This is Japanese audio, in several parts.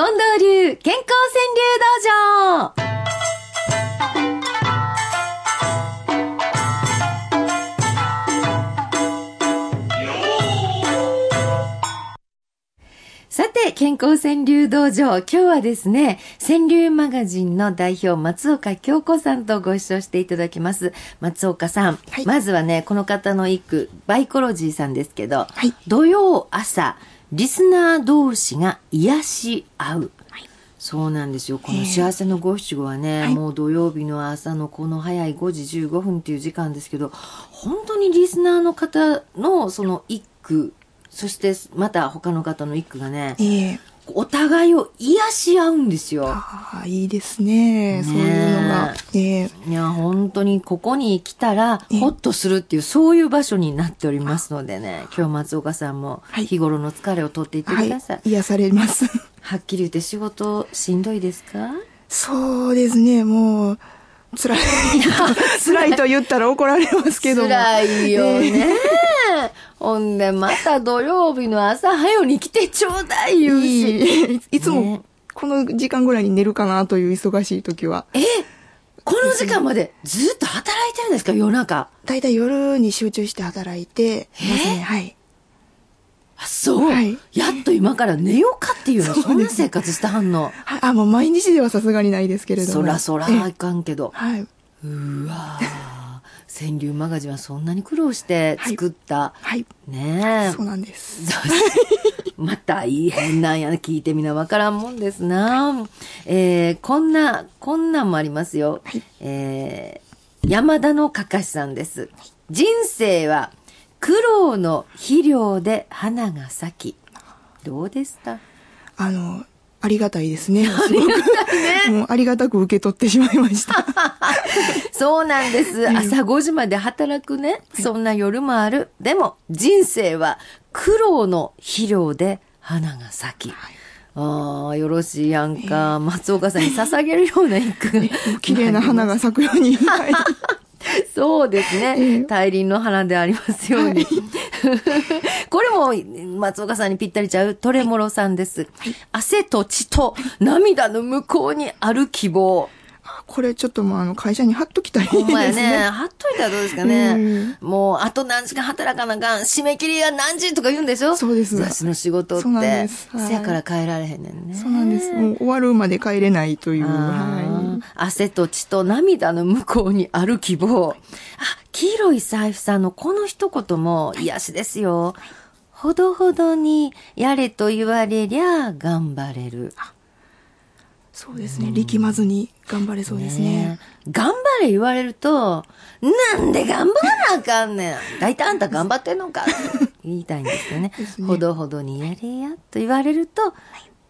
近藤流健康川柳道場さて、健康川柳道場。今日はですね、川柳マガジンの代表、松岡京子さんとご一緒していただきます。松岡さん。はいまずはね、この方の一句、バイコロジーさんですけど、はい土曜朝、リスナー同士が癒し合う。そうなんですよ。この幸せの五七五はね、はいもう土曜日の朝のこの早い5時15分っていう時間ですけど、本当にリスナーの方のその一句、そしてまた他の方の一句がね、ええお互いを癒し合うんですよ。ああ、いいですね。そういうのが。ええいや、本当にここに来たら、えホッとするっていう、そういう場所になっておりますのでね、今日松岡さんもはい日頃の疲れを取っていってはください。い。癒されます。はっきり言って仕事しんどいですか？そうですね、もう、辛い。辛いと言ったら怒られますけども。辛いよええね。ほんで、また土曜日の朝早うに来てちょうだい言うし。いいいつねも、この時間ぐらいに寝るかなという忙しい時は。えこの時間までずっと働いてるんですか？夜中。だいたい夜に集中して働いてますね。はい。あ、そう、はいやっと今から寝ようかっていうの、そんな生活してはんの。はいあ、もう毎日ではさすがにないですけれども。そらそらええあかんけど。はい。うわー川柳マガジンはそんなに苦労して作った。はい。ねえ。そうなんです。またいい変なんやな聞いてみなわからんもんですな。えー、こんな、こんなんもありますよ。はいえー、山田のかかしさんです。人生は苦労の肥料で花が咲き。どうですかあの、ありがたいですね。すごく。もうありがたく受け取ってしまいました。そうなんです。朝5時まで働くね。そんな夜もある。でも、人生は苦労の肥料で花が咲き。ああ、よろしいやんか。松岡さんに捧げるような一句が。綺麗な花が咲くように。はい そうですね。ええ大輪の花でありますように。これも松岡さんにぴったりちゃうトレモロさんです。汗と血と涙の向こうにある希望。あこれちょっともうあの会社に貼っときたいですね。ほんまやね。貼っといたらどうですかね。うんもう、あと何時間働かなあかん。締め切りが何時とか言うんでしょ？そうです雑誌の仕事って。そうなんですはいせやから帰られへんねんね。そうなんです。もう終わるまで帰れないという。あはー汗と血と涙の向こうにある希望。あ、黄色い財布さんのこの一言も癒しですよ。ほどほどにやれと言われりゃ頑張れる。い。そうですね。力まずに頑張れそうですね。え頑張れ言われると、なんで頑張らなあかんねん。大体あんた頑張ってんのかって 言いたいんですよね。ねほどほどにやれやと言われると、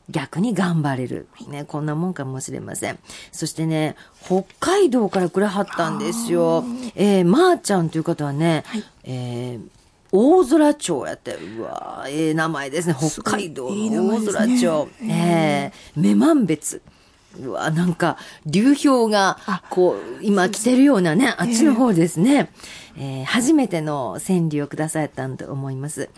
逆に頑張れる。ね、こんなもんかもしれません。そしてね、北海道からくれはったんですよ。えー、まー、ちゃんという方はね、はいえー大空町やって、うわーええ名前ですね。北海道の大前ですね空町。ええ女満別。うわ、なんか、流氷があ、こう、今来てるようなね、あっちの方ですね。えー初めての川柳をくださったんと思います。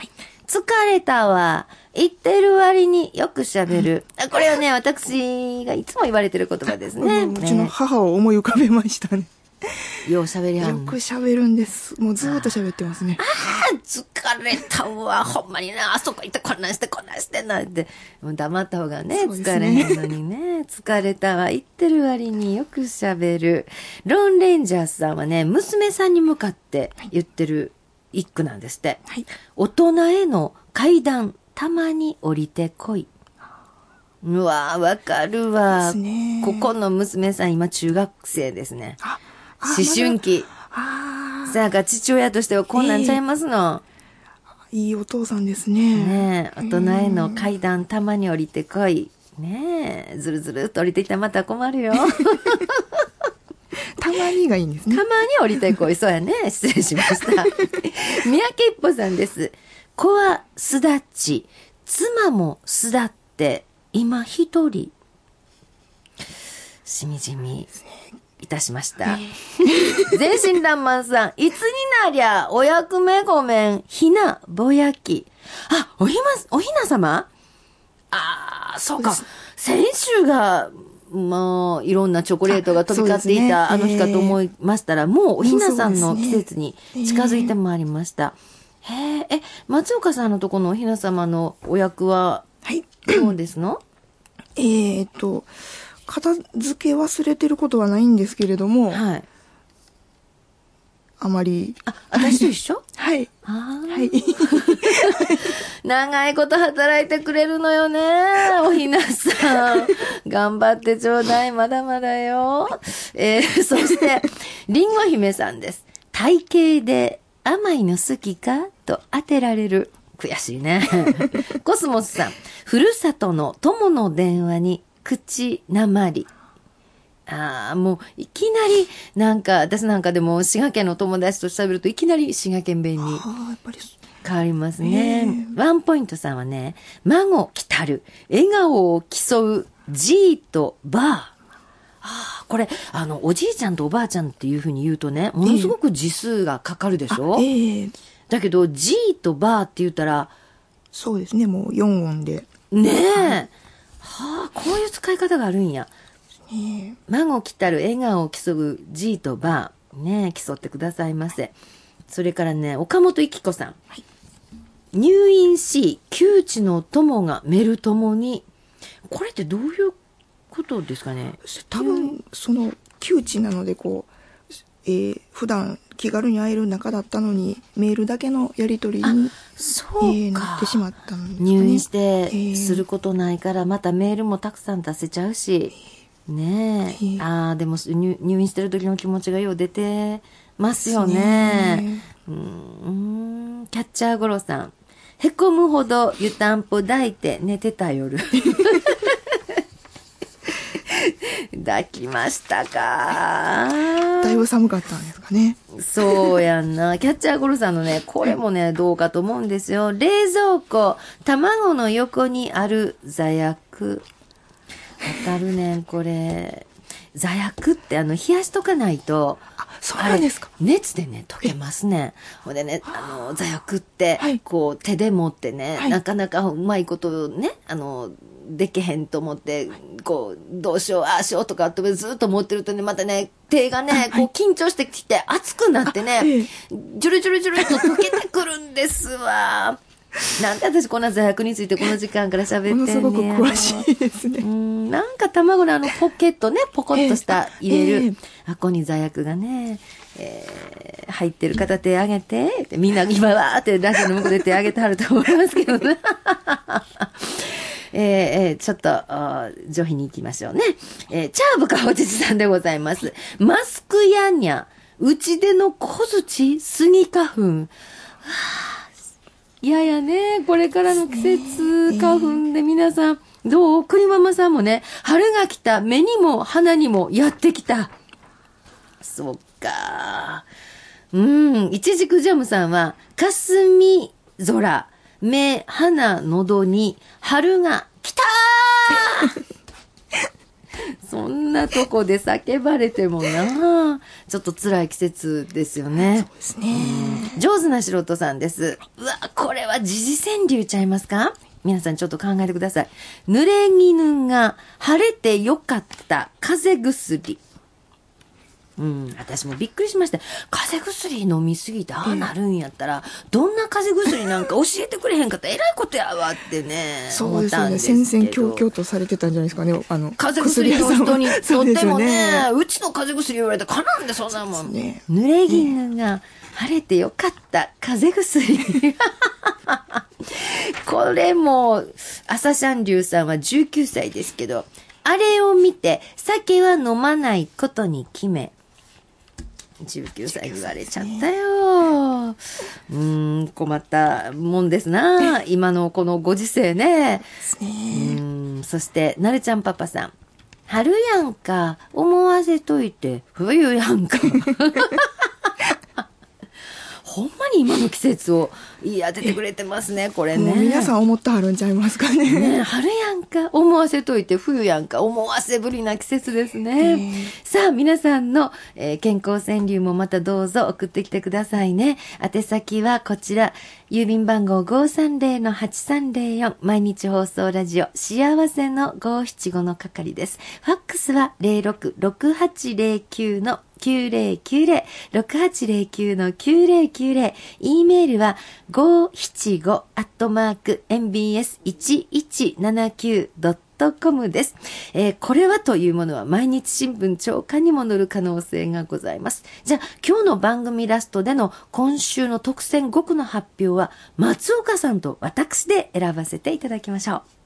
疲れたわ。言ってる割によく喋る。あこれはね、私がいつも言われてる言葉ですね。うんうちの母を思い浮かべましたね。よう喋りはんのよく喋るんです。もうずーっと喋ってますね。あ疲れたわ。ほんまにな、あそこ行ってこんなんしてこんなんしてなんて。もう黙った方がね、疲れへんのにね。疲れたわ。言ってる割によく喋る。ロンレンジャースさんはね、娘さんに向かって言ってる一句なんですって。はい。大人への階段、たまに降りてこい。うわわかるわ。ねここの娘さん今中学生ですね。あ、あ思春。期。ああさやか父親としてはこんなんちゃいますの。ー、いいお父さんですね。ねえ、大人への階段たまに降りてこい。ねえ、ずるずるっと降りてきたらまた困るよ。たまにがいいんですねた。まに降りてこい。そうやね。失礼しました。三宅一歩さんです。子は巣立ち、妻も巣立って、今一人。しみじみいたしました。全身乱漫さん、いつになりゃ、お役目ごめん、ひな、ぼやき。あ、おひま、おひな様？ああ、そうか。先週が、まあ、いろんなチョコレートが飛び交っていたあ,、の日かと思いましたら、もうおひなさんの季節に近づいてまいりました。へえ、え、松岡さんのとこのおひな様のお役ははい。どうですの？えーっと、片付け忘れてることはないんですけれども、はい。あまり。あ、私と一緒？はい。はい。長いこと働いてくれるのよね。おひなさん。頑張ってちょうだい。まだまだよ。えー、そして、りんご姫さんです。体型で甘いの好きかと当てられる。悔しいね。コスモスさん。ふるさとの友の電話に口なまり。ああ、もう、いきなり、なんか、私なんかでも、滋賀県の友達と喋ると、いきなり滋賀県弁に変わりますね。えワンポイントさんはね、孫来たる、笑顔を競う G とバー。ああ、これ、あの、おじいちゃんとおばあちゃんっていうふうに言うとね、ものすごく字数がかかるでしょ、ええだけど、G とバーって言ったら、そうですね、もう4音で。ねえ、はあ、こういう使い方があるんや。ええ孫来たる笑顔を競う G とバー。ねえ競ってくださいませ。それからね、岡本育子さん。入院し、窮地の友がメル友に。これってどういうことですかね？多分、その、窮地なので、こう、えー普段気軽に会える仲だったのに、メールだけのやり取りに、そうえーなかって。しまったんですかね。入院してええすることないから、またメールもたくさん出せちゃうし。ねえ。ええああ、でも入入院してる時の気持ちがよう出てますよねね。うーん、キャッチャーゴロさん。へこむほど湯たんぽ抱いて寝てた夜。抱きましたかだいぶ寒かったんですかね。そうやんな。キャッチャーゴロさんのね、これもね、どうかと思うんですよ。冷蔵庫、卵の横にある座薬。わかるねん、これ。座薬ってあの、冷やしとかないと、あ、そうなんですか。熱でね、溶けますね。ほんでね、あの、座薬って、はいこう、手で持ってね、はいなかなかうまいことね、あの、できへんと思って、こう、どうしよう、ああしようとかってずっと持ってるとね、またね、手がね、こう緊張してきて熱くなってねえ、ジュルジュルジュルっと溶けてくるんですわ。なんで私こんな座薬についてこの時間から喋ってんねものすごくや詳しいですうね。ん、なんか卵のあのポケットね、ポコッとしたええ入れる、ええあこに座薬がね、えー入ってる片手上げて、みんな今わーってラジオの向こうで手上げてはると思いますけどね。えーちょっと、上品に行きましょうね。えーチャーブかおじじさんでございます。マスクヤンニャ、うちでの小槌、スギ花粉。いややね、これからの季節、花粉で皆さん、どう？栗ママさんもね、春が来た、目にも鼻にもやってきた。そっか。うん、いちじくジャムさんは、霞空、目、鼻、喉に、春が来たー そんなとこで叫ばれてもなちょっと辛い季節ですよね。ですね。上手な素人さんです。うわ、これは時事川柳ちゃいますか？皆さんちょっと考えてください。濡れ衣が晴れてよかった風邪薬。うん、私もびっくりしました。風邪薬飲みすぎてああなるんやったら、どんな風邪薬なんか教えてくれへんかったらえらいことやわってね。そうですよね。戦々恐々とされてたんじゃないですかね。あの、風邪薬の人に とってもね、ね。うちの風邪薬言われたらかなんでそんなもん。ね濡れ衣が晴れてよかった風邪薬。これも、朝シャンリュウさんは19歳ですけど、あれを見て酒は飲まないことに決め、19歳言われちゃったよ。うーん、困ったもんですな。今のこのご時世ね。ね。うん、そして、なるちゃんパパさん。春やんか、思わせといて、冬やんか。ほんまに今の季節を言い当ててくれてますね、これね。皆さん思ってはるんちゃいますかね。ね春やんか、思わせといて冬やんか、思わせぶりな季節ですね。さあ、皆さんの、えー健康川柳もまたどうぞ送ってきてくださいね。宛先はこちら、郵便番号530-8304、毎日放送ラジオ、幸せの575の係です。ファックスは06-6809の9090、6809の9090、e メールは575アットマーク mbs1179.com です。えーこれはというものは毎日新聞長官にも載る可能性がございます。じゃあ、今日の番組ラストでの今週の特選5句の発表は、松岡さんと私で選ばせていただきましょう。